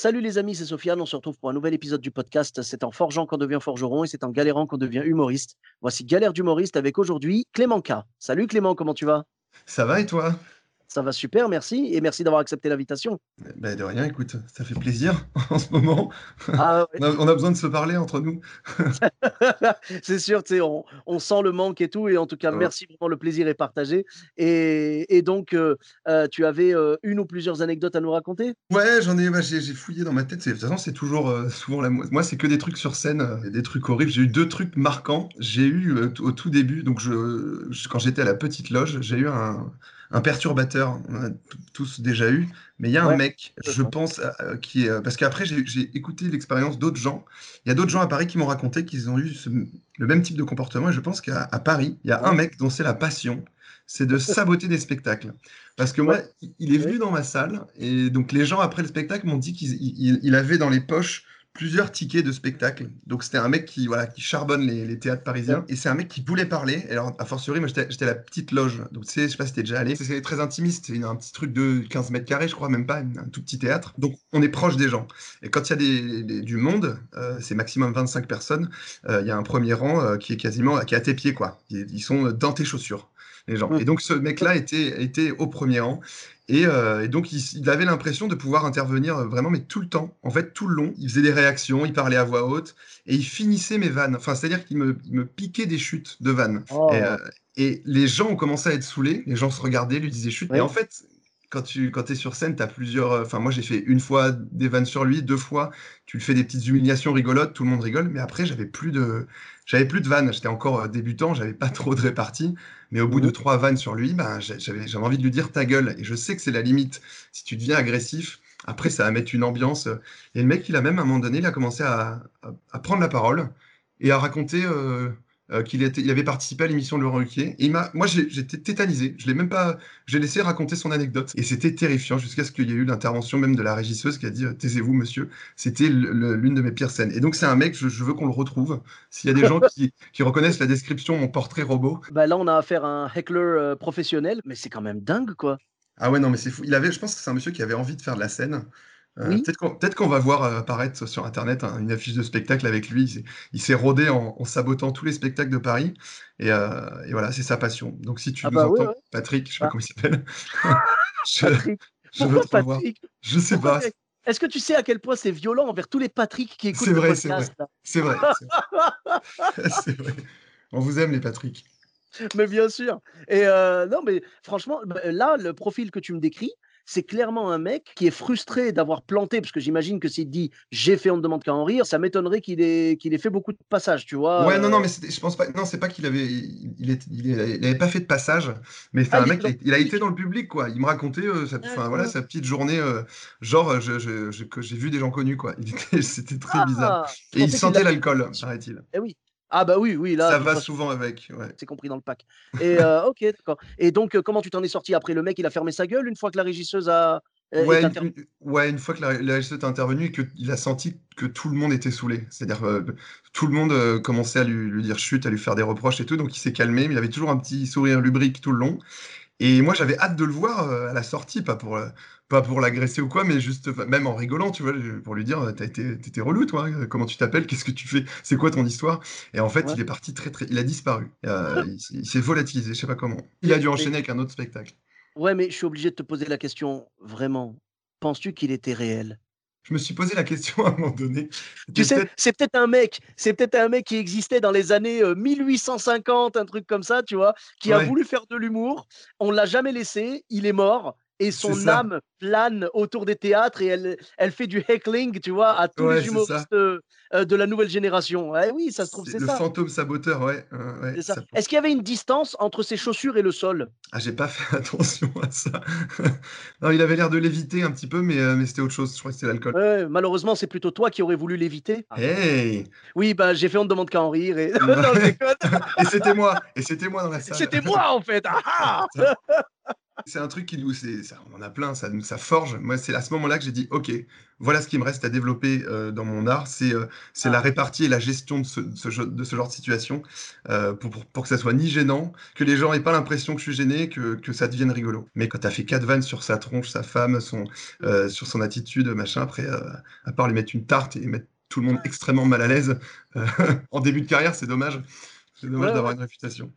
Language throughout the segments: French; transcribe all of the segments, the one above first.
Salut les amis, c'est Sofiane. On se retrouve pour un nouvel épisode du podcast. C'est en forgeant qu'on devient forgeron et c'est en galérant qu'on devient humoriste. Voici Galère d'humoriste avec aujourd'hui Clément K. Salut Clément, comment tu vas? Ça va et toi? Ça va super, merci. Et merci d'avoir accepté l'invitation. Ben, De rien, écoute, ça fait plaisir en ce moment. Ah, ouais. On a, on a besoin de se parler entre nous. c'est sûr, on, on sent le manque et tout. Et en tout cas, Ouais. merci vraiment, le plaisir est partagé. Et, et donc, euh, euh, tu avais euh, une ou plusieurs anecdotes à nous raconter? Ouais, j'en ai, bah, j'ai j'ai fouillé dans ma tête. De toute façon, c'est toujours souvent la mo- Moi, c'est que des trucs sur scène, des trucs horribles. J'ai eu deux trucs marquants. J'ai eu au tout début, donc je, je- quand j'étais à la petite loge, j'ai eu un, un perturbateur. On a t- tous déjà eu, mais il y a un Ouais, mec, je pense, euh, qui est. Parce qu'après, j'ai écouté l'expérience d'autres gens. Il y a d'autres gens à Paris qui m'ont raconté qu'ils ont eu ce- le même type de comportement. Et je pense qu'à Paris, il y a un mec dont c'est la passion, c'est de saboter des spectacles. Parce que moi, il- est venu dans ma salle et donc les gens après le spectacle m'ont dit qu'il il- il avait dans les poches plusieurs tickets de spectacle. Donc c'était un mec qui voilà qui charbonne les, les théâtres parisiens et c'est un mec qui voulait parler. Et alors a fortiori, moi j'étais j'étais à la petite loge. Donc tu sais, je sais pas si t'es déjà allé. C'est- très intimiste. C'est un petit truc de 15 mètres carrés, je crois même pas, un tout petit théâtre. Donc on est proche des gens. Et quand il y a des, des- du monde, euh, c'est maximum 25 personnes. euh, Il y a un premier rang euh, qui est quasiment qui est à tes pieds quoi. Ils, ils sont dans tes chaussures les gens. Mm. Et donc ce mec-là était, était au premier rang. Et, euh, et donc il, il avait l'impression de pouvoir intervenir euh, vraiment, mais tout le temps. En fait, tout le long, il faisait des réactions, il parlait à voix haute et il finissait mes vannes. Enfin, c'est-à-dire qu'il me, piquait des chutes de vannes. Oh. Et, euh, et les gens ont commencé à être saoulés. Les gens se regardaient, lui disaient chute. Ouais. Et en fait, quand tu quand es sur scène, tu as plusieurs. euh, Enfin, moi, j'ai fait une fois des vannes sur lui, deux fois. Tu le fais des petites humiliations rigolotes, tout le monde rigole. Mais après, j'avais plus de. J'avais plus de vannes, j'étais encore euh, débutant, j'avais pas trop de répartie, mais au bout de Mhm. trois vannes sur lui, ben, j'avais j'avais envie de lui dire ta gueule. Et je sais que c'est la limite. Si tu deviens agressif, après ça va mettre une ambiance. Et le mec, il a même à un moment donné, il a commencé à, à- à prendre la parole et à raconter euh, euh, qu'il était, il avait participé à l'émission de Laurent Ruquier. Et il m'a, moi, j'étais tétanisé. Je l'ai même pas, j'ai laissé raconter son anecdote. Et c'était terrifiant jusqu'à ce qu'il y ait eu l'intervention même de la régisseuse qui a dit taisez-vous, monsieur. C'était l'une de mes pires scènes. Et donc c'est un mec, je, je veux qu'on le retrouve. S'il y a des gens qui, qui reconnaissent la description, mon portrait robot. bah, Là, on a affaire à un heckler euh, professionnel, mais c'est quand même dingue, quoi. Ah ouais, non, mais c'est fou. Il avait, je pense que c'est un monsieur qui avait envie de faire de la scène. Euh, Oui. Peut-être qu'on va voir euh, apparaître sur Internet hein, une affiche de spectacle avec lui. Il s'est- rodé en, en sabotant tous les spectacles de Paris. Et, euh, et voilà, c'est sa passion. Donc si tu Ah nous bah entends. Patrick, je sais Ah. pas comment il s'appelle. je, Patrick, je veux te revoir. Je sais Pourquoi pas. Est-ce que tu sais à quel point c'est violent envers tous les Patrick qui écoutent le vrai, c'est podcast C'est vrai. c'est vrai. Vrai. On vous aime, les Patrick. Mais bien sûr. Et euh, non, mais franchement, bah, là, le profil que tu me décris, c'est clairement un mec qui est frustré d'avoir planté, parce que j'imagine que s'il dit j'ai fait, on ne demande qu'à en rire, ça m'étonnerait qu'il ait, qu'il ait fait beaucoup de passages, tu vois. Ouais, non, euh, non, mais c'était- je pense pas. Non, c'est pas qu'il avait, il, il, est- il, est- il avait pas fait de passage, mais c'était Ah, un mec. Il a, été dans le public, quoi. Il me racontait, euh, sa, voilà, sa petite journée, euh, genre, euh, je, je- je- que j'ai vu des gens connus, quoi. C'était très bizarre. Ah, Et il sentait l'alcool, paraît-il. Eh oui. Ah bah oui, oui, là, Ça va souvent avec. Ouais. c'est compris dans le pack. Et euh, ok, d'accord. Et donc, euh, comment tu t'en es sorti après? Le mec, il a fermé sa gueule une fois que la régisseuse a. euh, Ouais, une, ouais, une fois que la, la régisseuse est intervenue et qu'il a senti que tout le monde était saoulé. C'est-à-dire tout le monde commençait à lui, lui dire chute, à lui faire des reproches et tout. Donc il s'est calmé, mais il avait toujours un petit sourire lubrique tout le long. Et moi, j'avais hâte de le voir à la sortie, pas pour, pas pour l'agresser ou quoi, mais juste, même en rigolant, tu vois, pour lui dire, t'as été, t'étais relou, toi, hein, comment tu t'appelles, qu'est-ce que tu fais, c'est quoi ton histoire? Et en fait, Ouais. il est parti très, très, il a disparu. Euh, il, s- il s'est volatilisé, je sais pas comment. Il a dû enchaîner avec un autre spectacle. Ouais, mais je suis obligé de te poser la question, vraiment. Penses-tu qu'il était réel? Je me suis posé la question à un moment donné. Tu sais, c'est peut-être un mec, c'est peut-être un mec qui existait dans les années euh, 1850, un truc comme ça, tu vois, qui a voulu faire de l'humour. On l'a jamais laissé, il est mort. Et son âme plane autour des théâtres et elle, elle fait du heckling, tu vois, à tous les humoristes euh, de la nouvelle génération. oui, ça se trouve, c'est ça. Le fantôme saboteur, ouais. Est-ce qu'il y avait une distance entre ses chaussures et le sol? Ah, j'ai pas fait attention à ça. non, il avait l'air de l'éviter un petit peu, mais, euh, mais c'était autre chose. Je crois que c'était l'alcool. malheureusement, c'est plutôt toi qui aurais voulu l'éviter. Hey Oui, bah, j'ai fait On ne demande qu'à en rire. Et, et c'était moi. Et c'était moi dans la salle. C'était moi, en fait. Ah, ah c'est un truc qui nous, ça, on en a plein, ça, ça forge. Moi, c'est à ce moment-là que j'ai dit, ok, voilà ce qui me reste à développer euh, dans mon art, c'est euh, c'est la ah. répartie et la gestion de ce, de ce genre de situation euh, pour, pour, que ça soit ni gênant, que les gens aient pas l'impression que je suis gêné, que, que ça devienne rigolo. Mais quand tu as fait quatre vannes sur sa tronche, sa femme, son, sur son attitude, machin, après, à part lui mettre une tarte et mettre tout le monde extrêmement mal à l'aise en début de carrière, c'est dommage. C'est dommage d'avoir une réputation.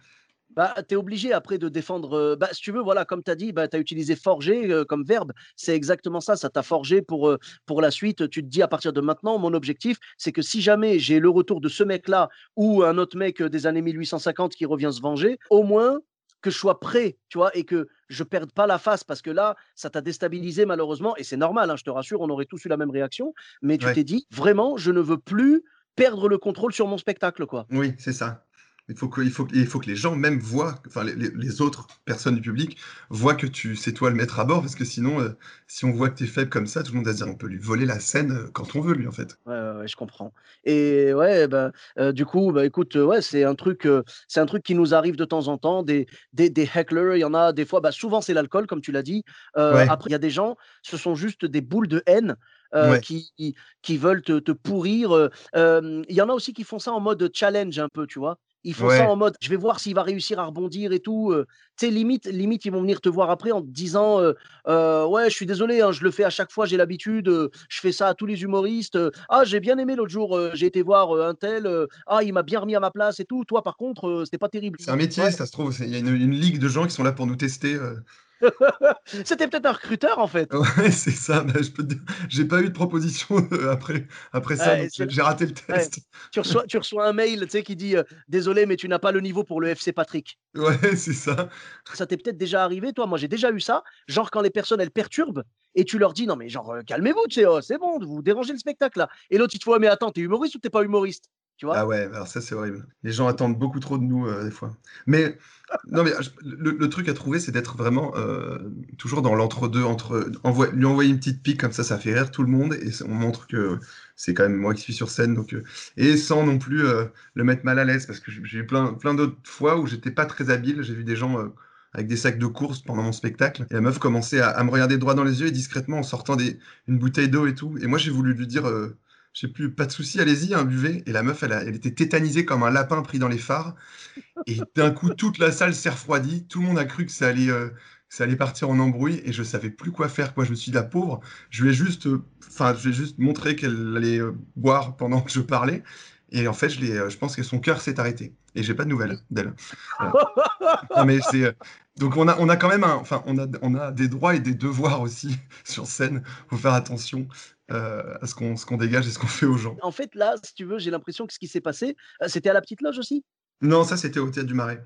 Bah, tu es obligé après de défendre. bah, si tu veux, voilà, comme tu as dit, bah, tu as utilisé forger comme verbe. C'est exactement ça. Ça t'a forgé pour, pour la suite. Tu te dis à partir de maintenant, mon objectif, c'est que si jamais j'ai le retour de ce mec-là ou un autre mec des années 1850 qui revient se venger, au moins que je sois prêt, tu vois, et que je perde pas la face parce que là, ça t'a déstabilisé malheureusement. Et c'est normal, hein, je te rassure, on aurait tous eu la même réaction. Mais tu t'es dit, vraiment, je ne veux plus perdre le contrôle sur mon spectacle, quoi. Oui, c'est ça. Il faut, que, il, faut, il faut que les gens même voient, enfin les, les, autres personnes du public voient que tu c'est toi le maître à bord, parce que sinon, euh, si on voit que tu es faible comme ça, tout le monde va se dire on peut lui voler la scène euh, quand on veut, lui, en fait. Ouais, ouais, je comprends. Et ouais, bah, euh, du coup, bah, écoute, ouais, c'est un, truc, c'est un truc qui nous arrive de temps en temps. Des, des, des hecklers, il y en a des fois, bah, souvent c'est l'alcool, comme tu l'as dit. Après, il y a des gens, ce sont juste des boules de haine. qui, qui, veulent te, te pourrir. Il y en a aussi qui font ça en mode challenge un peu, tu vois. Ils font ça en mode, je vais voir s'il va réussir à rebondir et tout. tu sais, limite, limite, ils vont venir te voir après en te disant, ouais, je suis désolé, hein, je le fais à chaque fois, j'ai l'habitude, je fais ça à tous les humoristes. ah, j'ai bien aimé l'autre jour, j'ai été voir un tel, ah, il m'a bien remis à ma place et tout. Toi, par contre, c'était pas terrible. C'est un métier, ça se trouve. Il y a une, une, ligue de gens qui sont là pour nous tester. C'était peut-être un recruteur en fait. Ouais, c'est ça. je peux j'ai pas eu de proposition euh, après, après ça, j'ai raté le test. Tu, reçois, tu reçois un mail qui dit euh, Désolé, mais tu n'as pas le niveau pour le FC Patrick. Ouais, c'est ça. Ça t'est peut-être déjà arrivé, toi. Moi, j'ai déjà eu ça. Genre, quand les personnes elles perturbent et tu leur dis Non, mais genre, euh, calmez-vous, oh, c'est bon, vous dérangez le spectacle là. Et l'autre, il te dit Mais attends, t'es humoriste ou t'es pas humoriste? Ah ouais, alors ça, c'est horrible. Les gens attendent beaucoup trop de nous, des fois. Mais non, mais le, truc à trouver, c'est d'être vraiment euh, toujours dans l'entre-deux, entre, lui envoyer une petite pique comme ça, ça fait rire tout le monde et on montre que c'est quand même moi qui suis sur scène, donc euh, et sans non plus euh, le mettre mal à l'aise, parce que j'ai eu plein, plein d'autres fois où j'étais pas très habile. J'ai vu des gens avec des sacs de course pendant mon spectacle et la meuf commençait à, me regarder droit dans les yeux et discrètement en sortant des, une bouteille d'eau et tout. Et moi, j'ai voulu lui dire je sais plus, pas de souci, allez-y, hein, buvez. Et la meuf, elle, était tétanisée comme un lapin pris dans les phares. Et d'un coup, toute la salle s'est refroidie. Tout le monde a cru que ça allait, euh, ça allait partir en embrouille. Et je savais plus quoi faire. Quoi. Je me suis dit, la pauvre, je vais juste, euh, juste montrer qu'elle allait euh, boire pendant que je parlais. Et en fait, je, je pense que son cœur s'est arrêté. Et j'ai pas de nouvelles d'elle. mais c'est. Donc on a, on a quand même un, on a, on a des droits et des devoirs aussi sur scène. Faut faire attention. Euh, à ce qu'on dégage et ce qu'on fait aux gens. En fait, là, si tu veux, j'ai l'impression que ce qui s'est passé, euh, c'était à la petite loge aussi Non, ça c'était au théâtre du Marais.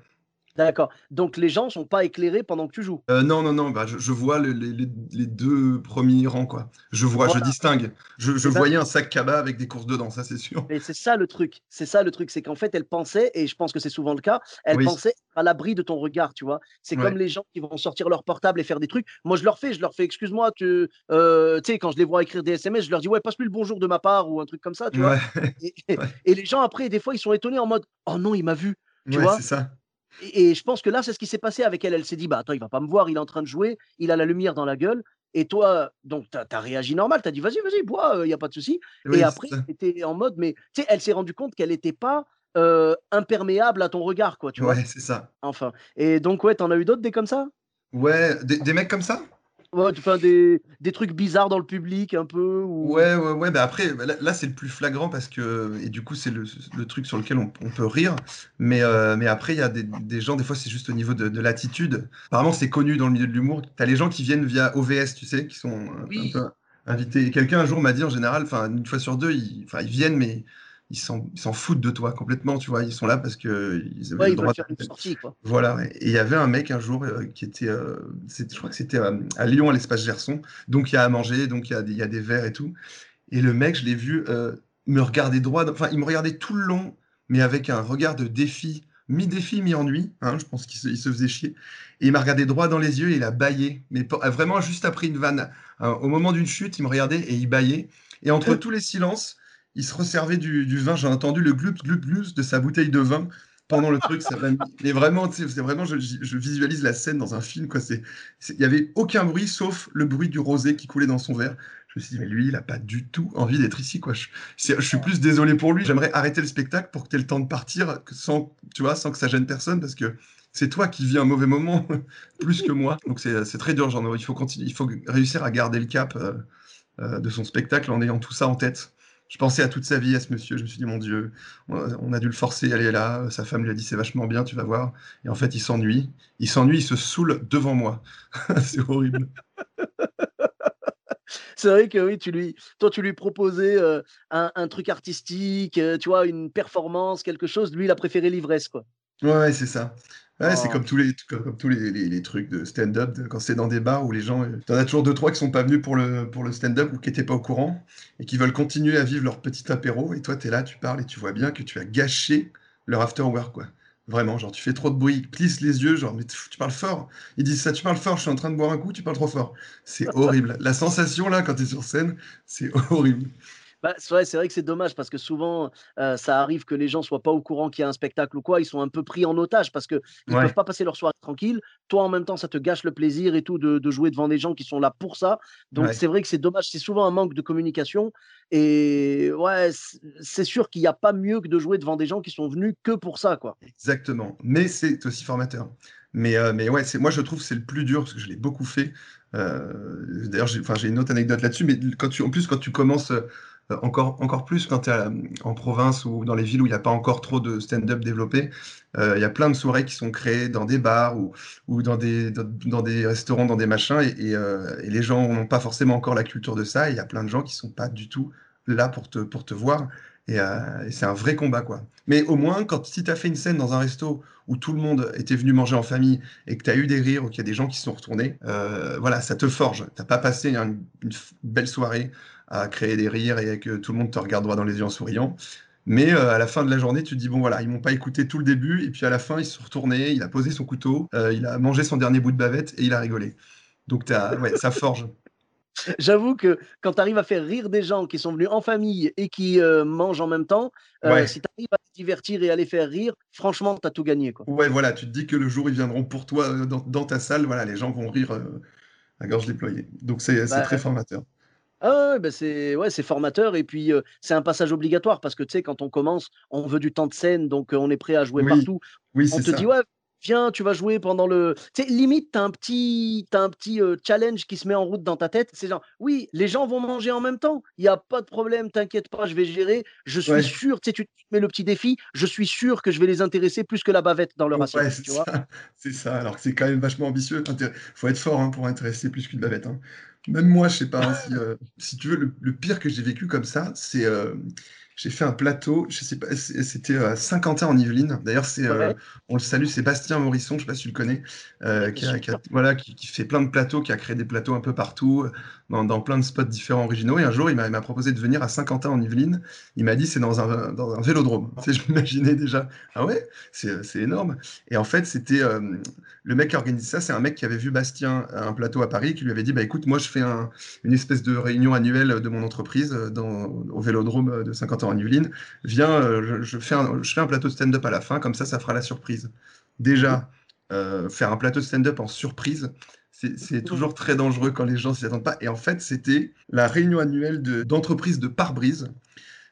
D'accord. Donc les gens sont pas éclairés pendant que tu joues? Euh, non, non, non. Bah, je, vois les, deux premiers rangs, quoi. Je vois, je distingue. Je, voyais un sac cabas avec des courses dedans, ça c'est sûr. Et c'est ça le truc. C'est ça le truc, c'est qu'en fait, elle pensait, et je pense que c'est souvent le cas, elle pensait à l'abri de ton regard, tu vois. C'est comme les gens qui vont sortir leur portable et faire des trucs. Moi, je leur fais, je leur fais, excuse-moi, tu, euh, sais, quand je les vois écrire des SMS, je leur dis ouais, passe-lui le bonjour de ma part ou un truc comme ça, tu vois. Et, les gens après, des fois, ils sont étonnés en mode oh non, il m'a vu. Tu vois c'est ça. Et, je pense que là, c'est ce qui s'est passé avec elle. Elle s'est dit, bah attends, il va pas me voir, il est en train de jouer, il a la lumière dans la gueule. Et toi, donc, tu as, réagi normal, tu as dit, vas-y, vas-y, bois, il euh, n'y a pas de souci. et après, tu étais en mode, mais tu sais, elle s'est rendue compte qu'elle n'était pas euh, imperméable à ton regard, quoi, tu ouais, c'est ça. Enfin. Et donc, ouais, t'en as eu d'autres, des comme ça? Ouais, des mecs comme ça? Ouais, tu fais des, des, trucs bizarres dans le public un peu ou... Ouais, ouais, ouais. Bah après, bah là, c'est le plus flagrant parce que. Et du coup, c'est le, le, truc sur lequel on, on peut rire. Mais, euh, mais après, il y a des, des, gens, des fois, c'est juste au niveau de, de l'attitude. Apparemment, c'est connu dans le milieu de l'humour. Tu as les gens qui viennent via OVS, tu sais, qui sont un peu invités. Quelqu'un un jour m'a dit en général, enfin, une fois sur deux, ils, ils viennent, mais ils s'en foutent de toi complètement, tu vois. Ils sont là parce qu'ils avaient ouais, le droit de faire une sortie, quoi. Voilà. Et il y avait un mec un jour euh, qui était, euh, je crois que c'était à, Lyon, à l'espace Gerson. Donc il y a à manger, donc il y a, y a, des verres et tout. Et le mec, je l'ai vu euh, me regarder droit, enfin, il me regardait tout le long, mais avec un regard de défi, mi-défi, mi-ennui. Hein, je pense qu'il se, se, faisait chier. Et il m'a regardé droit dans les yeux et il a baillé. Mais vraiment juste après une vanne. au moment d'une chute, il me regardait et il baillait. Et entre tous les silences, il se resservait du, vin. J'ai entendu le gloup, gloup, gloup de sa bouteille de vin pendant le truc. Mais vraiment, c'est vraiment, je, visualise la scène dans un film. C'est, il n'y avait aucun bruit sauf le bruit du rosé qui coulait dans son verre. Je me suis dit, mais lui, il n'a pas du tout envie d'être ici. Quoi. Je, je, suis plus désolé pour lui. J'aimerais arrêter le spectacle pour que tu aies le temps de partir sans, tu vois, sans que ça gêne personne parce que c'est toi qui vis un mauvais moment plus que moi. Donc c'est très dur, genre, il faut, continuer, il faut réussir à garder le cap euh, euh, de son spectacle en ayant tout ça en tête je pensais à toute sa vie, à ce monsieur. Je me suis dit, mon Dieu, on a dû le forcer à aller là. Sa femme lui a dit, c'est vachement bien, tu vas voir. Et en fait, il s'ennuie. Il s'ennuie, il se saoule devant moi. c'est horrible. C'est vrai que oui, tu lui, toi, tu lui proposais euh, un, truc artistique, euh, tu vois, une performance, quelque chose. Lui, il a préféré l'ivresse, quoi. Ouais, c'est ça. Ouais, c'est oh. comme tous les, comme, tous les, les, trucs de stand-up, quand c'est dans des bars où les gens. Euh, T'en as toujours deux, trois qui sont pas venus pour le, pour le stand-up ou qui n'étaient pas au courant et qui veulent continuer à vivre leur petit apéro. Et toi, tu es là, tu parles et tu vois bien que tu as gâché leur after work, quoi. Vraiment, genre, tu fais trop de bruit, plisse les yeux, genre, mais tu parles fort. Ils disent ça, tu parles fort, je suis en train de boire un coup, tu parles trop fort. C'est horrible. La sensation, là, quand tu es sur scène, c'est horrible. Bah, c'est vrai, que c'est dommage parce que souvent, ça arrive que les gens soient pas au courant qu'il y a un spectacle ou quoi. Ils sont un peu pris en otage parce qu'ils ne peuvent pas passer leur soirée tranquille. Toi, en même temps, ça te gâche le plaisir et tout de, jouer devant des gens qui sont là pour ça. Donc, c'est vrai que c'est dommage. C'est souvent un manque de communication. Et ouais, c'est sûr qu'il n'y a pas mieux que de jouer devant des gens qui sont venus que pour ça, quoi. Exactement. Mais c'est aussi formateur. Mais, mais ouais, moi, je trouve que c'est le plus dur parce que je l'ai beaucoup fait. D'ailleurs, j'ai une autre anecdote là-dessus. Mais quand tu, en plus, quand tu commences euh, encore, encore plus quand tu es en province ou dans les villes où il n'y a pas encore trop de stand-up développé. Euh, il y a plein de soirées qui sont créées dans des bars ou, dans, des, restaurants, dans des machins, et, euh, et, les gens n'ont pas forcément encore la culture de ça. Il y a plein de gens qui sont pas du tout là pour te, pour te voir. Et, c'est un vrai combat, quoi. Mais au moins, quand, si tu as fait une scène dans un resto où tout le monde était venu manger en famille et que tu as eu des rires ou qu'il y a des gens qui sont retournés, voilà, ça te forge. Tu n'as pas passé une, belle soirée à créer des rires et que tout le monde te regarde droit dans les yeux en souriant. Mais euh, à la fin de la journée, tu te dis, bon voilà, ils m'ont pas écouté tout le début, et puis à la fin, il se retourné, il a posé son couteau, euh, il a mangé son dernier bout de bavette et il a rigolé. Donc as, ouais, ça forge. J'avoue que quand tu arrives à faire rire des gens qui sont venus en famille et qui euh, mangent en même temps, si tu arrives à te divertir et à les faire rire, franchement, tu as tout gagné. Quoi. Ouais, voilà, tu te dis que le jour ils viendront pour toi dans, dans ta salle, voilà, les gens vont rire à gorge déployée. Donc c'est bah, très formateur. Ah ouais, bah, c'est ouais, c'est formateur et puis c'est un passage obligatoire parce que tu sais, quand on commence, on veut du temps de scène, donc on est prêt à jouer partout. Oui, on te dit ouais, viens, tu vas jouer pendant le. Tu sais, limite, tu as un petit, un petit challenge qui se met en route dans ta tête. C'est genre, oui, les gens vont manger en même temps, il n'y a pas de problème, t'inquiète pas, je vais gérer. Je suis sûr, tu sais, tu mets le petit défi, je suis sûr que je vais les intéresser plus que la bavette dans leur assiette. c'est ça. C'est ça, alors que c'est quand même vachement ambitieux. Il faut être fort hein, pour intéresser plus qu'une bavette. Hein. Même moi, je sais pas, hein, si, euh, si, tu veux, le, pire que j'ai vécu comme ça, c'est euh, j'ai fait un plateau, je sais pas, c'était à Saint-Quentin en Yvelines. D'ailleurs, c'est, euh, on le salue, Sébastien Morisson, je sais pas si tu le connais, qui, voilà, qui, fait plein de plateaux, qui a créé des plateaux un peu partout, dans, plein de spots différents originaux. Et un jour, il m'a proposé de venir à Saint-Quentin en Yvelines. Il m'a dit, c'est dans un, dans un vélodrome. Tu sais, je m'imaginais déjà, ah ouais, c'est énorme. Et en fait, c'était le mec qui organise ça, c'est un mec qui avait vu Bastien à un plateau à Paris, qui lui avait dit, bah écoute, moi je fais une espèce de réunion annuelle de mon entreprise dans, au Vélodrome de 50 ans à Yvelines. Viens, euh, je, fais un, je fais un plateau de stand-up à la fin, comme ça, ça fera la surprise. Déjà, euh, faire un plateau de stand-up en surprise, c'est toujours très dangereux quand les gens s'y attendent pas. Et en fait, c'était la réunion annuelle d'entreprise de, pare-brise.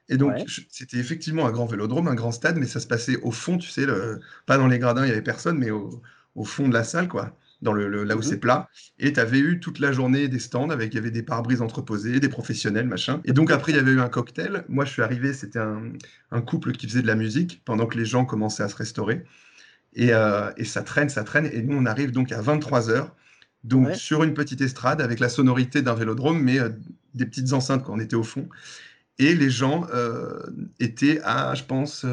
Et donc, c'était effectivement un grand vélodrome, un grand stade, mais ça se passait au fond, tu sais, le, pas dans les gradins, il n'y avait personne, mais au, au fond de la salle, quoi, dans le, là où mmh c'est plat. Et tu avais eu toute la journée des stands avec, il y avait des pare-brises entreposés, des professionnels, machin. Et donc après, il y avait eu un cocktail. Moi, je suis arrivé, c'était un, couple qui faisait de la musique pendant que les gens commençaient à se restaurer. Et, euh, et ça traîne, ça traîne. Et nous, on arrive donc à 23 heures. Donc sur une petite estrade avec la sonorité d'un vélodrome, mais euh, des petites enceintes quand on était au fond. et les gens euh, étaient à, je pense,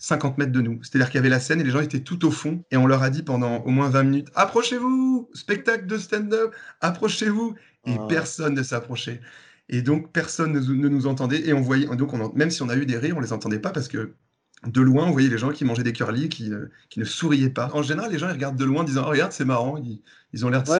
50 mètres de nous. C'est-à-dire qu'il y avait la scène et les gens étaient tout au fond et on leur a dit pendant au moins 20 minutes approchez-vous, spectacle de stand-up, approchez-vous et Ah. personne ne s'approchait. Et donc personne ne, ne nous entendait et on voyait donc on même si on a eu des rires, on les entendait pas parce que de loin on voyait les gens qui mangeaient des curly qui, euh, qui ne souriaient pas. En général, les gens ils regardent de loin en disant oh, regarde c'est marrant, ils, ils ont l'air de Ouais.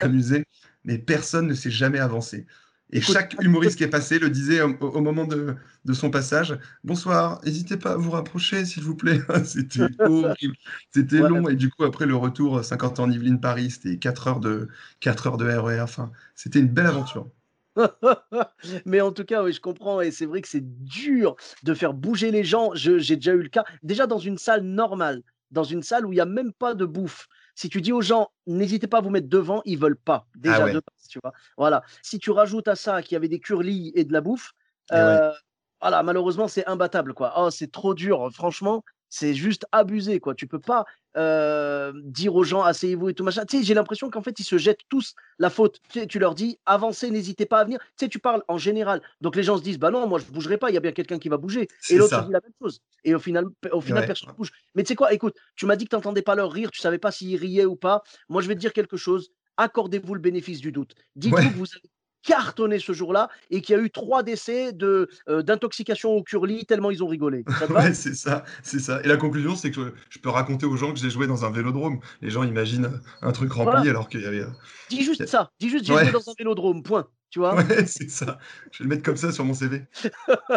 Amusé, mais personne ne s'est jamais avancé. Et chaque humoriste qui est passé le disait au, au moment de, de son passage Bonsoir, n'hésitez pas à vous rapprocher, s'il vous plaît. C'était horrible. C'était Ouais. long. Et du coup, après le retour, 50 ans en Yvelines Paris, c'était 4 heures de, 4 heures de RER. Enfin, c'était une belle aventure. Mais en tout cas, oui, je comprends et c'est vrai que c'est dur de faire bouger les gens. J'ai déjà eu le cas, déjà dans une salle normale, dans une salle où il y a même pas de bouffe. Si tu dis aux gens: «N'hésitez pas à vous mettre devant», ils veulent pas, déjà Ah ouais. de base, tu vois? Voilà. Si tu rajoutes à ça qu'il y avait des curly et de la bouffe, ouais. heu, voilà, malheureusement, c'est imbattable, quoi. Oh, c'est trop dur, franchement, c'est juste abusé, quoi. Tu peux pas, heu, dire aux gens: «Asseyez-vous» et tout machin. Tu sais, j'ai l'impression qu'en fait, ils se jettent tous la faute. Tu sais, tu leur dis: «Avancez, n'hésitez pas à venir». Tu sais, tu parles en général. Donc les gens se disent: «Bah non, moi je bougerai pas, il y a bien quelqu'un qui va bouger» et l'autre dit la même chose et au final au final Ouais. personne ne bouge. Mais tu sais quoi? Écoute, tu m'as dit que tu entendais pas leur rire, tu savais pas s'ils riaient ou pas. Moi, je vais te dire quelque chose, accordez-vous le bénéfice du doute. Dites-vous Ouais. que vous avez cartonné ce jour-là et qu'il y a eu 3 décès de, heu, d'intoxication au curly tellement ils ont rigolé. Ouais, c'est ça, c'est ça. Et la conclusion, c'est que je peux raconter aux gens que j'ai joué dans un vélodrome. Les gens imaginent un truc rempli Voilà. alors qu'il y avait. euh, Dis juste ça, dis juste: «J'ai Ouais. joué dans un vélodrome», point, tu vois? Ouais, c'est ça. Je vais le mettre comme ça sur mon CV.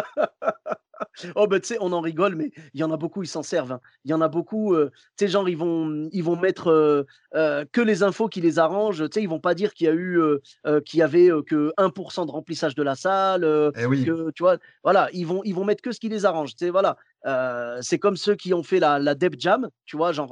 Oh bah, tu sais, on en rigole, mais il y en a beaucoup, ils s'en servent, hein. Il y en a beaucoup, heu, tu sais, genre, ils vont ils vont mettre, heu heu, que les infos qui les arrangent. Tu sais, ils vont pas dire qu'il y a eu, heu, qu'il y avait, que 1% de remplissage de la salle, heu, Eh oui. que tu vois? Voilà, ils vont ils vont mettre que ce qui les arrange, tu sais, voilà. C'est comme ceux qui ont fait la la Def Jam, tu vois? Genre,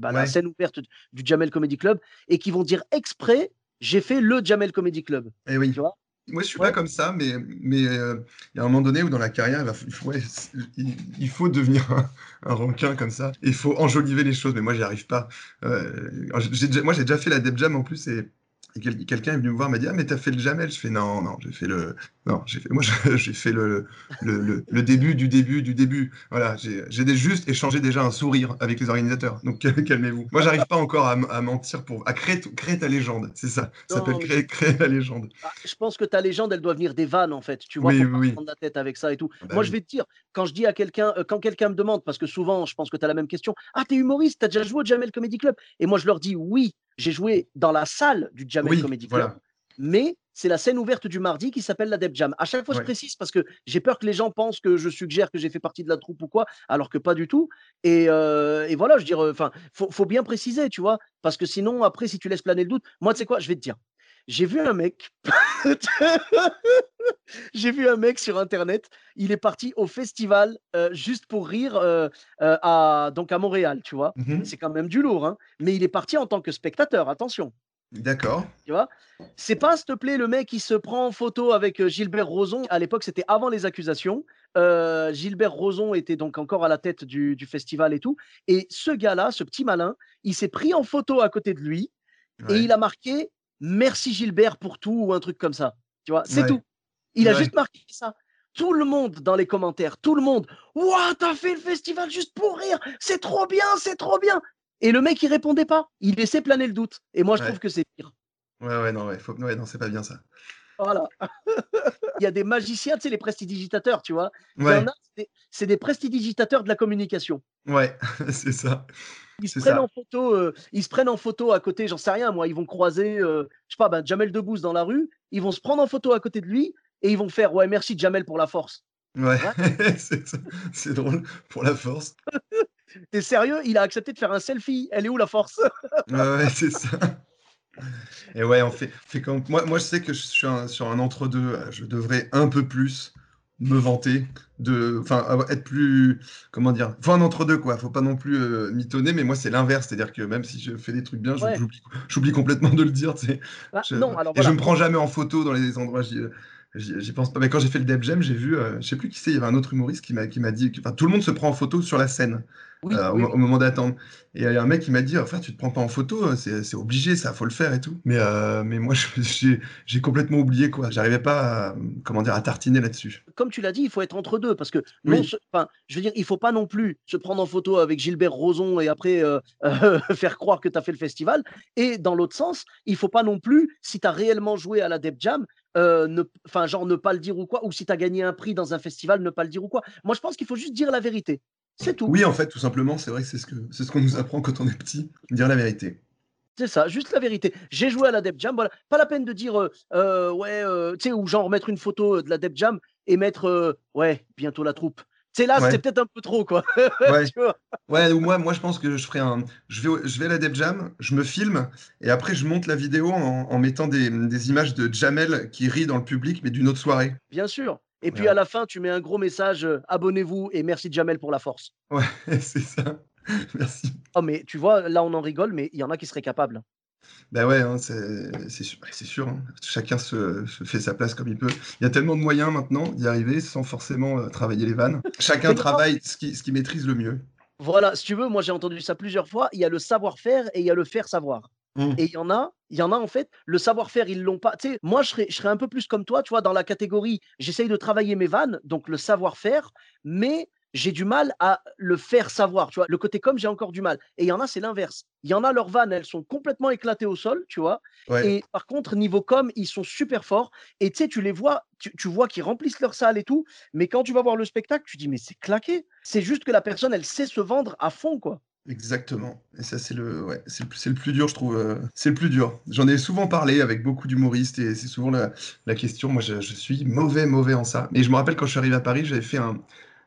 bah, la Ouais. scène ouverte du Jamel Comedy Club et qui vont dire exprès: «J'ai fait le Jamel Comedy Club», Eh oui. tu vois? Moi, je suis Ouais. pas comme ça, mais mais heu, il y a un moment donné où dans la carrière, il faut ouais, c il il faut devenir un un requin comme ça. Il faut enjoliver les choses, mais moi, j'y arrive pas. Déjà moi, j'ai déjà fait la Def Jam en plus et et quelqu'un est venu me voir, m'a dit: «Ah mais tu as fait le Jamel?» je fais: «Non, non, j'ai fait le non, j'ai fait moi, j'ai fait le le le le début du début du début». Voilà, j'ai juste échangé déjà un sourire avec les organisateurs, donc cal calmez-vous. Moi, j'arrive pas encore à à mentir pour à créer créer ta légende, c'est ça. Ça s'appelle créer créer la légende. Ah, je pense que ta légende, elle doit venir des vannes, en fait, tu vois? Oui, oui, prendre la tête avec ça et tout. Bah Moi, je vais te dire, quand je dis à quelqu'un, heu, quand quelqu'un me demande, parce que souvent, je pense que tu as la même question: «Ah, tu es humoriste, tu as déjà joué au Jamel Comedy Club?» et moi, je leur dis: «Oui, j'ai joué dans la salle du Jamel Oui, Comedy Club, voilà. mais c'est la scène ouverte du mardi qui s'appelle la Def Jam». À chaque fois, je précise parce que j'ai peur que les gens pensent que je suggère que j'ai fait partie de la troupe ou quoi, alors que pas du tout et et voilà, je veux dire, heu, enfin, faut faut bien préciser, tu vois? Parce que sinon, après, si tu laisses planer le doute moi, tu sais quoi? Je vais te dire, j'ai vu un mec j'ai vu un mec sur internet, il est parti au festival, heu, juste pour rire, heu heu, à donc à Montréal, tu vois? Mmh mh. C'est quand même du lourd, hein, mais il est parti en tant que spectateur, attention, D'accord. tu vois? C'est pas, s'il te plaît, le mec qui se prend en photo avec, Gilbert Rozon. À l'époque, c'était avant les accusations. Gilbert Rozon était donc encore à la tête du du festival et tout et ce gars-là, ce petit malin, il s'est pris en photo à côté de lui et il a marqué: «Merci Gilbert pour tout» ou un truc comme ça, tu vois? C'est Ouais. tout. Il a juste marqué ça. Tout le monde dans les commentaires, tout le monde: «Waouh, tu as fait le festival juste pour rire! C'est trop bien, c'est trop bien!» et le mec, il répondait pas. Il laissait planer le doute et moi, je Ouais. trouve que c'est pire. Ouais, ouais, non, ouais, faut ouais, non, c'est pas bien ça. Voilà. Il y a des magiciens, tu sais, les prestidigitateurs, tu vois? Il y Ouais, en a, c'est des prestidigitateurs de la communication. ouais, c'est ça, Ils se prennent ça. en photo, heu, ils se prennent en photo à côté, j'en sais rien moi, ils vont croiser, heu, je sais pas, ben, Jamel Debbouze dans la rue, ils vont se prendre en photo à côté de lui et ils vont faire: «Ouais, merci Jamel pour la force». Ouais, c'est drôle pour la force. Tu es sérieux? Il a accepté de faire un selfie. Elle est où la force? Ouais, ouais, c'est ça. Et ouais, on fait, fait comme... moi, moi, je sais que je suis sur un entre-deux. Je devrais un peu plus me vanter, de, enfin, être plus, comment dire, faut un entre-deux, quoi. Faut pas non plus euh, mitonner, mais moi, c'est l'inverse. C'est-à-dire que même si je fais des trucs bien, j'oublie complètement de le dire, bah, non, alors, et je me prends jamais en photo dans les endroits. J'y pense pas. Mais quand j'ai fait le Deb Jam, j'ai vu, euh, je sais plus qui c'est, il y avait un autre humoriste qui m'a dit, enfin, tout le monde se prend en photo sur la scène. Euh, au, moment d'attendre. Et il y a un mec qui m'a dit, enfin, tu te prends pas en photo, euh, c'est obligé, ça, faut le faire et tout. Mais, euh, mais moi, j'ai complètement oublié, quoi. J'arrivais pas à, comment dire, à tartiner là-dessus. Comme tu l'as dit, il faut être entre deux, parce que, non, je veux dire, il faut pas non plus se prendre en photo avec Gilbert Rozon et après faire croire que tu as fait le festival. Et dans l'autre sens, il faut pas non plus, si tu as réellement joué à la Deb Jam, enfin, genre ne pas le dire ou quoi, ou si tu as gagné un prix dans un festival, ne pas le dire ou quoi. Moi, je pense qu'il faut juste dire la vérité. C'est tout. Oui, en fait, tout simplement, c'est vrai que c'est ce qu'on ce qu'on nous apprend quand on est petit, dire la vérité. C'est ça, juste la vérité. J'ai joué à la Deb Jam, voilà. Pas la peine de dire, euh, euh, ouais, euh, tu sais, ou genre mettre une photo de la Deb Jam et mettre, ouais, bientôt la troupe. C'est là, c'est peut-être un peu trop, quoi. ouais. ou moi, moi, je pense que je ferai un. Je vais, je vais à la Deb Jam, je me filme, et après, je monte la vidéo en, en mettant des, des, images de Jamel qui rit dans le public, mais d'une autre soirée. Bien sûr. Et puis à la fin, tu mets un gros message abonnez-vous et merci Jamel pour la force. Ouais, c'est ça. merci. Oh, mais tu vois, là on en rigole, mais il y en a qui seraient capables. Ben ouais, hein, c'est sûr. Hein. Chacun se, fait sa place comme il peut. Il y a tellement de moyens maintenant d'y arriver sans forcément travailler les vannes. Chacun travaille ce qu'il qui maîtrise le mieux. Voilà, si tu veux, moi j'ai entendu ça plusieurs fois. Il y a le savoir-faire et il y a le faire savoir. Mmh. Et il y en a, il y en a en fait, le savoir-faire, ils l'ont pas. Tu sais, moi, je serais, je serais un peu plus comme toi, tu vois, dans la catégorie, j'essaye de travailler mes vannes, donc le savoir-faire, mais j'ai du mal à le faire savoir, tu vois. Le côté comme, j'ai encore du mal. Et il y en a, c'est l'inverse. Il y en a, leurs vannes, elles sont complètement éclatées au sol, tu vois. Et par contre, niveau com, ils sont super forts. Et tu sais, tu les vois, tu, tu vois qu'ils remplissent leur salle et tout. Mais quand tu vas voir le spectacle, tu dis, mais c'est claqué. C'est juste que la personne, elle sait se vendre à fond, quoi. Exactement. Et ça, c'est le, ouais, c'est le, plus dur, je trouve. Euh, c'est le plus dur. J'en ai souvent parlé avec beaucoup d'humoristes et c'est souvent la, la, question. Moi, je, je, suis mauvais, mauvais en ça. Mais je me rappelle quand je suis arrivé à Paris, j'avais fait un.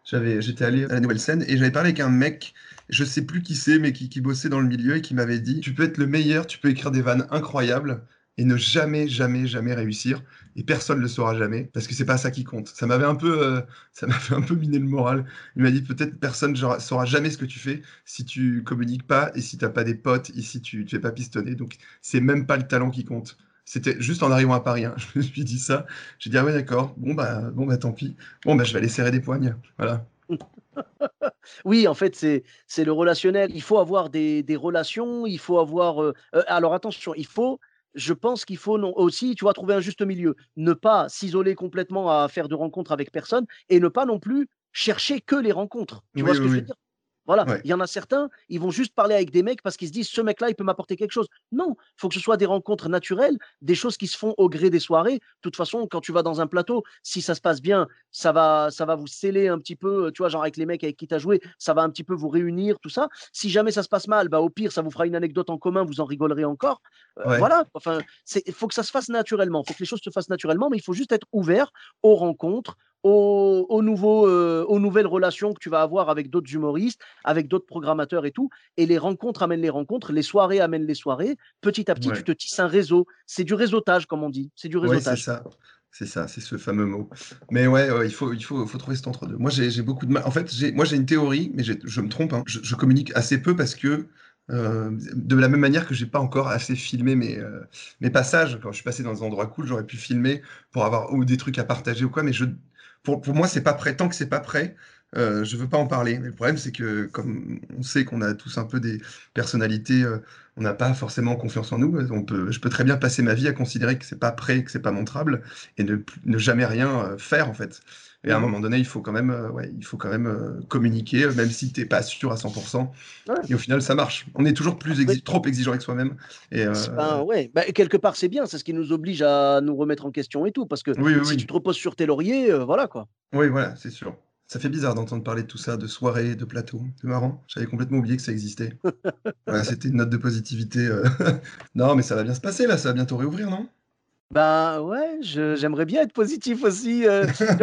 J'étais allé à la nouvelle scène et j'avais parlé avec un mec, je sais plus qui c'est, mais qui, qui bossait dans le milieu et qui m'avait dit Tu peux être le meilleur, tu peux écrire des vannes incroyables, et ne jamais, jamais, jamais réussir. Et personne ne le saura jamais, parce que c'est pas ça qui compte. Ça m'avait un peu, euh, miner le moral. Il m'a dit peut-être personne ne saura jamais ce que tu fais si tu communiques pas et si tu n'as pas des potes et si tu ne fais pas pistonner. Donc c'est même pas le talent qui compte. C'était juste en arrivant à Paris. Hein. Je me suis dit ça. J'ai dit ah ouais d'accord. Bon bah bon bah tant pis. Bon bah je vais aller serrer des poignes. Voilà. Oui, en fait, c'est le relationnel. Il faut avoir des, des relations, il faut avoir. Euh, euh, alors attention, il faut je pense qu'il faut aussi, tu vois, trouver un juste milieu. Ne pas s'isoler complètement à faire de rencontres avec personne et ne pas non plus chercher que les rencontres. Tu vois ce que je veux dire? Voilà, il y en a certains, ils vont juste parler avec des mecs parce qu'ils se disent ce mec-là, il peut m'apporter quelque chose. Non, il faut que ce soit des rencontres naturelles, des choses qui se font au gré des soirées. De toute façon, quand tu vas dans un plateau, si ça se passe bien, ça va, ça va vous sceller un petit peu, tu vois, genre avec les mecs avec qui tu as joué, ça va un petit peu vous réunir, tout ça. Si jamais ça se passe mal, bah, au pire, ça vous fera une anecdote en commun, vous en rigolerez encore. Euh, voilà, enfin, il faut que ça se fasse naturellement, il faut que les choses se fassent naturellement, mais il faut juste être ouvert aux rencontres, aux, nouveaux, euh, aux nouvelles relations que tu vas avoir avec d'autres humoristes, avec d'autres programmateurs et tout. Et les rencontres amènent les rencontres, les soirées amènent les soirées. Petit à petit, tu te tisses un réseau. C'est du réseautage, comme on dit. C'est du réseautage. c'est ça. C'est ça, c'est ce fameux mot. Mais ouais, il, faut, il faut, faut trouver cet entre-deux. Moi, j'ai beaucoup de mal. En fait, moi, j'ai une théorie, mais je me trompe. Hein. Je, communique assez peu parce que, euh, de la même manière que j'ai pas encore assez filmé mes, euh, mes passages. Quand je suis passé dans des endroits cool, j'aurais pu filmer pour avoir ou des trucs à partager ou quoi, mais je, pour, pour moi, c'est pas prêt. Tant que c'est pas prêt, euh, je veux pas en parler. Mais le problème, c'est que comme on sait qu'on a tous un peu des personnalités, euh, on n'a pas forcément confiance en nous. On peut, je peux très bien passer ma vie à considérer que c'est pas prêt, que c'est pas montrable, et ne, ne jamais rien euh, faire en fait. Et à un mmh. moment donné, il faut quand même, euh, ouais, il faut quand même euh, communiquer, même si tu n'es pas sûr à 100%. Et au final, ça marche. On est toujours plus trop exigeant avec soi-même. Et euh, ouais. Bah, quelque part, c'est bien. C'est ce qui nous oblige à nous remettre en question et tout. Parce que si tu te reposes sur tes lauriers, voilà quoi. Oui, voilà, c'est sûr. Ça fait bizarre d'entendre parler de tout ça, de soirée, de plateau. C'est marrant. J'avais complètement oublié que ça existait. C'était une note de positivité. non, mais ça va bien se passer là. Ça va bientôt réouvrir, non? Ben ouais, j'aimerais bien être positif aussi.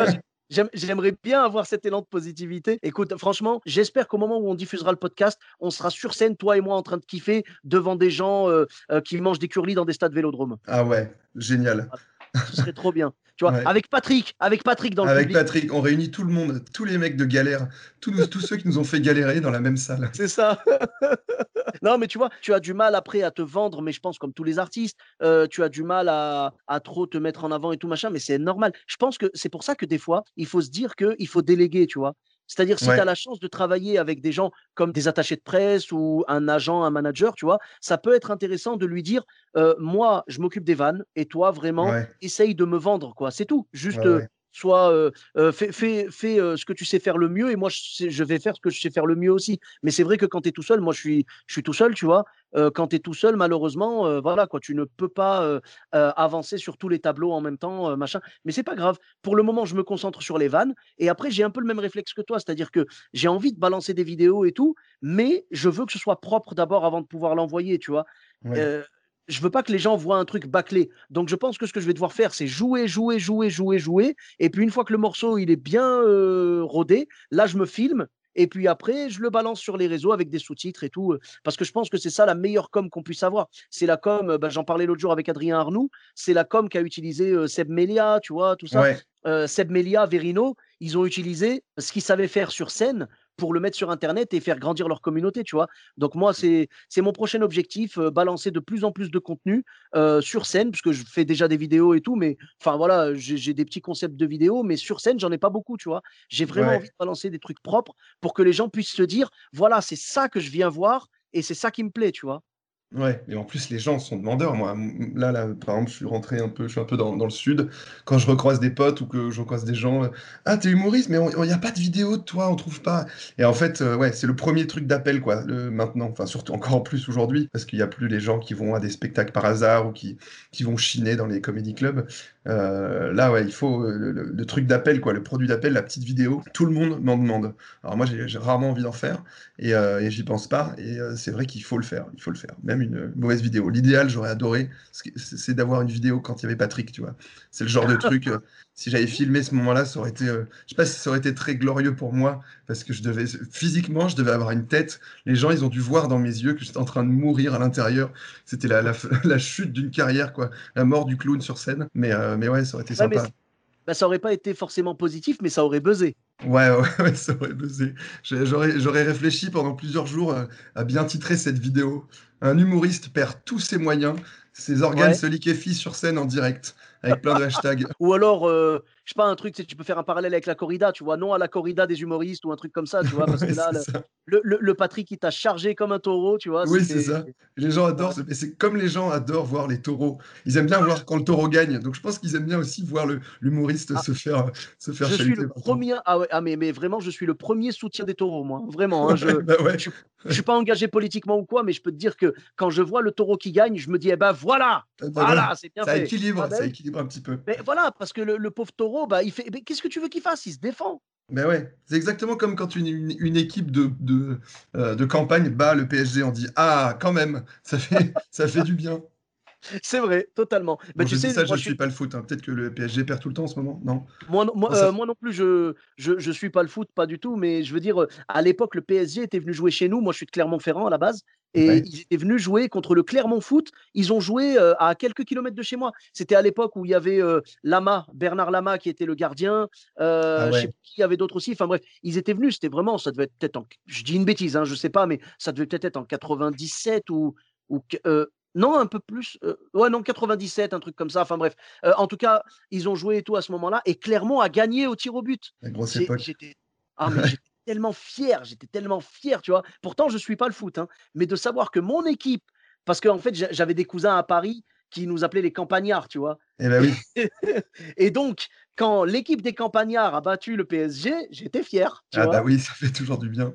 J'aimerais bien avoir cet élan de positivité. Écoute, franchement, j'espère qu'au moment où on diffusera le podcast, on sera sur scène, toi et moi, en train de kiffer devant des gens euh, euh, qui mangent des curlis dans des stades vélodromes. Ah ouais, génial. Ce serait trop bien. Tu vois, avec Patrick, avec Patrick dans le Avec Patrick, on réunit tout le monde, tous les mecs de galère, tous, tous ceux qui nous ont fait galérer dans la même salle. C'est ça. non, mais tu vois, tu as du mal après à te vendre, mais je pense comme tous les artistes, euh, tu as du mal à, à, trop te mettre en avant et tout machin, mais c'est normal. Je pense que c'est pour ça que des fois, il faut se dire qu'il faut déléguer, tu vois. C'est-à-dire, si tu as la chance de travailler avec des gens comme des attachés de presse ou un agent, un manager, tu vois, ça peut être intéressant de lui dire Moi, je m'occupe des vannes et toi, vraiment, essaye de me vendre, quoi. C'est tout. Juste. Soit fais, fais, ce que tu sais faire le mieux et moi je, je, vais faire ce que je sais faire le mieux aussi. Mais c'est vrai que quand tu es tout seul, moi je suis, je suis tout seul, tu vois, quand tu es tout seul, malheureusement, voilà, quoi, tu ne peux pas avancer sur tous les tableaux en même temps, machin. Mais c'est pas grave. Pour le moment, je me concentre sur les vannes. Et après, j'ai un peu le même réflexe que toi, c'est-à-dire que j'ai envie de balancer des vidéos et tout, mais je veux que ce soit propre d'abord avant de pouvoir l'envoyer, tu vois. Je veux pas que les gens voient un truc bâclé. Donc je pense que ce que je vais devoir faire, c'est jouer, jouer, jouer, jouer, jouer. Et puis une fois que le morceau il est bien rodé, là je me filme et puis après, je le balance sur les réseaux avec des sous-titres et tout. Parce que je pense que c'est ça la meilleure com qu'on puisse avoir. C'est la com, bah, j'en parlais l'autre jour avec Adrien Arnoux, c'est la com qu'a utilisé Seb Melia, tu vois, tout ça. Seb Melia, Verino, ils ont utilisé ce qu'ils savaient faire sur scène pour le mettre sur Internet et faire grandir leur communauté, tu vois. Donc moi, c'est mon prochain objectif, euh, balancer de plus en plus de contenu euh, sur scène, puisque je fais déjà des vidéos et tout, mais enfin voilà, j'ai des petits concepts de vidéos, mais sur scène, j'en ai pas beaucoup, tu vois. J'ai vraiment envie de balancer des trucs propres pour que les gens puissent se dire, voilà, c'est ça que je viens voir et c'est ça qui me plaît, tu vois. Ouais, et en plus, les gens sont demandeurs. Moi, là, par exemple, je suis rentré un peu, je suis un peu dans, le sud. Quand je recroise des potes ou que je recroise des gens, euh, ah, t'es humoriste, mais il n'y a pas de vidéo de toi, on trouve pas. Et en fait, euh, ouais, c'est le premier truc d'appel, quoi, maintenant. Enfin, surtout encore en plus aujourd'hui, parce qu'il n'y a plus les gens qui vont à des spectacles par hasard ou qui, qui vont chiner dans les comédie clubs. Euh, là, ouais, il faut le, truc d'appel, quoi, le produit d'appel, la petite vidéo. Tout le monde m'en demande. Alors moi, j'ai rarement envie d'en faire et, et j'y pense pas. Et c'est vrai qu'il faut le faire. Il faut le faire. Même une mauvaise vidéo. L'idéal, j'aurais adoré, c'est d'avoir une vidéo quand il y avait Patrick, tu vois. C'est le genre de truc, euh, si j'avais filmé ce moment-là, ça aurait été, euh, je sais pas si ça aurait été très glorieux pour moi, parce que je devais, physiquement, je devais avoir une tête. Les gens, ils ont dû voir dans mes yeux que j'étais en train de mourir à l'intérieur. C'était la, la, chute d'une carrière, quoi. La mort du clown sur scène. Mais, euh, mais ouais, ça aurait été sympa. Bah, ça aurait pas été forcément positif, mais ça aurait buzzé. Ouais, ouais, ça aurait buzzé. J'aurais réfléchi pendant plusieurs jours à bien titrer cette vidéo un humoriste perd tous ses moyens, ses organes se liquéfient sur scène en direct, avec plein de hashtags. Ou alors, euh, je sais pas, un truc, tu peux faire un parallèle avec la corrida, tu vois, non à la corrida des humoristes ou un truc comme ça, tu vois, parce que là, le, le, Patrick, il t'a chargé comme un taureau, tu vois. Oui, c'est ça. Les gens adorent, mais c'est comme les gens adorent voir les taureaux. Ils aiment bien voir quand le taureau gagne, donc je pense qu'ils aiment bien aussi voir l'humoriste ah. se faire, se faire Je suis le premier, ah, ouais, ah mais, mais vraiment, je suis le premier soutien des taureaux, moi, vraiment. Hein, je, bah je, suis pas engagé politiquement ou quoi, mais je peux te dire que quand je vois le taureau qui gagne, je me dis, eh ben voilà, ah, bah voilà, c'est bien ça fait. Équilibre, ah, bah ça équilibre un petit peu. Mais voilà, parce que le, pauvre taureau, bah, il fait. Qu'est-ce que tu veux qu'il fasse? Il se défend. Mais ouais, c'est exactement comme quand une, une, équipe de, de, euh, de, campagne bat le PSG, on dit Ah, quand même, ça fait, ça fait du bien. C'est vrai, totalement. Bah, tu sais, ça, je ne suis pas le foot. Hein. Peut-être que le PSG perd tout le temps en ce moment, non? Moi, moi, euh, moi, non plus, je, je, je suis pas le foot, pas du tout. Mais je veux dire, euh, à l'époque, le PSG était venu jouer chez nous. Moi, je suis de Clermont-Ferrand à la base. Et ils étaient venus jouer contre le Clermont Foot. Ils ont joué euh, à quelques kilomètres de chez moi. C'était à l'époque où il y avait Lama, Bernard Lama, qui était le gardien. Ah je sais qui, il y avait d'autres aussi. Enfin bref, ils étaient venus. C'était vraiment, ça devait être peut-être en. Je dis une bêtise, hein, je sais pas, mais ça devait peut-être être en 97 ou. ou non, un peu plus. ouais, non, 97, un truc comme ça. Enfin bref. en tout cas, ils ont joué et tout à ce moment-là. Et Clermont a gagné au tir au but. J'étais ah, tellement fier. J'étais tellement fier, tu vois. Pourtant, je ne suis pas le foot. Hein, mais de savoir que mon équipe. Parce qu'en fait, j'avais des cousins à Paris qui nous appelaient les campagnards, tu vois. Eh ben oui. et donc, quand l'équipe des campagnards a battu le PSG, j'étais fier. ah bah oui, ça fait toujours du bien.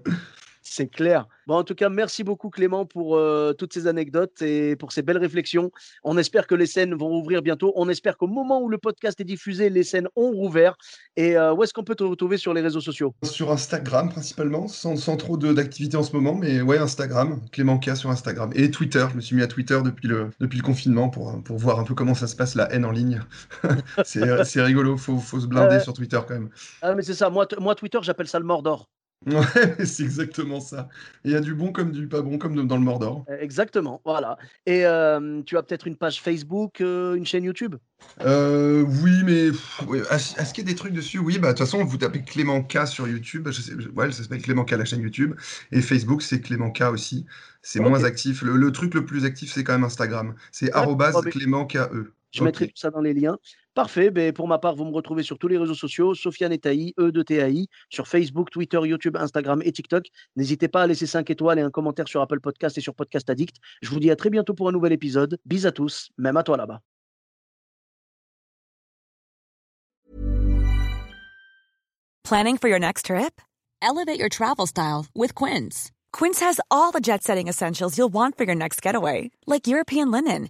C'est clair. Bon, en tout cas, merci beaucoup Clément pour euh, toutes ces anecdotes et pour ces belles réflexions. On espère que les scènes vont ouvrir bientôt. On espère qu'au moment où le podcast est diffusé, les scènes ont rouvert. Et euh, où est-ce qu'on peut te retrouver sur les réseaux sociaux? Sur Instagram principalement, sans, sans trop d'activité en ce moment, mais ouais, Instagram, Clément K sur Instagram. Et Twitter, je me suis mis à Twitter depuis le, depuis le confinement pour, pour voir un peu comment ça se passe la haine en ligne. c'est rigolo, faut, faut se blinder sur Twitter quand même. Ah, mais c'est ça, moi, moi Twitter, j'appelle ça le Mordor. Ouais, c'est exactement ça. Il y a du bon comme du pas bon, comme dans le Mordor. Euh, exactement, voilà. Et euh, tu as peut-être une page Facebook, euh, une chaîne YouTube? Oui, mais est-ce qu'il y a des trucs dessus? Oui, bah de toute façon, vous tapez Clément K sur YouTube. Je sais, ouais, ça s'appelle Clément K la chaîne YouTube. Et Facebook, c'est Clément K aussi. C'est moins actif. Le, truc le plus actif, c'est quand même Instagram. C'est ouais, Clément KE. Je mettrai tout ça dans les liens. Parfait. Ben, pour ma part, vous me retrouvez sur tous les réseaux sociaux, Sofiane Etaï, E de TAI, sur Facebook, Twitter, YouTube, Instagram et TikTok. N'hésitez pas à laisser 5 étoiles et un commentaire sur Apple Podcast et sur Podcast Addict. Je vous dis à très bientôt pour un nouvel épisode. Bis à tous, même à toi là-bas. Planning for your next trip? Elevate your travel style with Quince. Quince has all the jet setting essentials you'll want for your next getaway, like European linen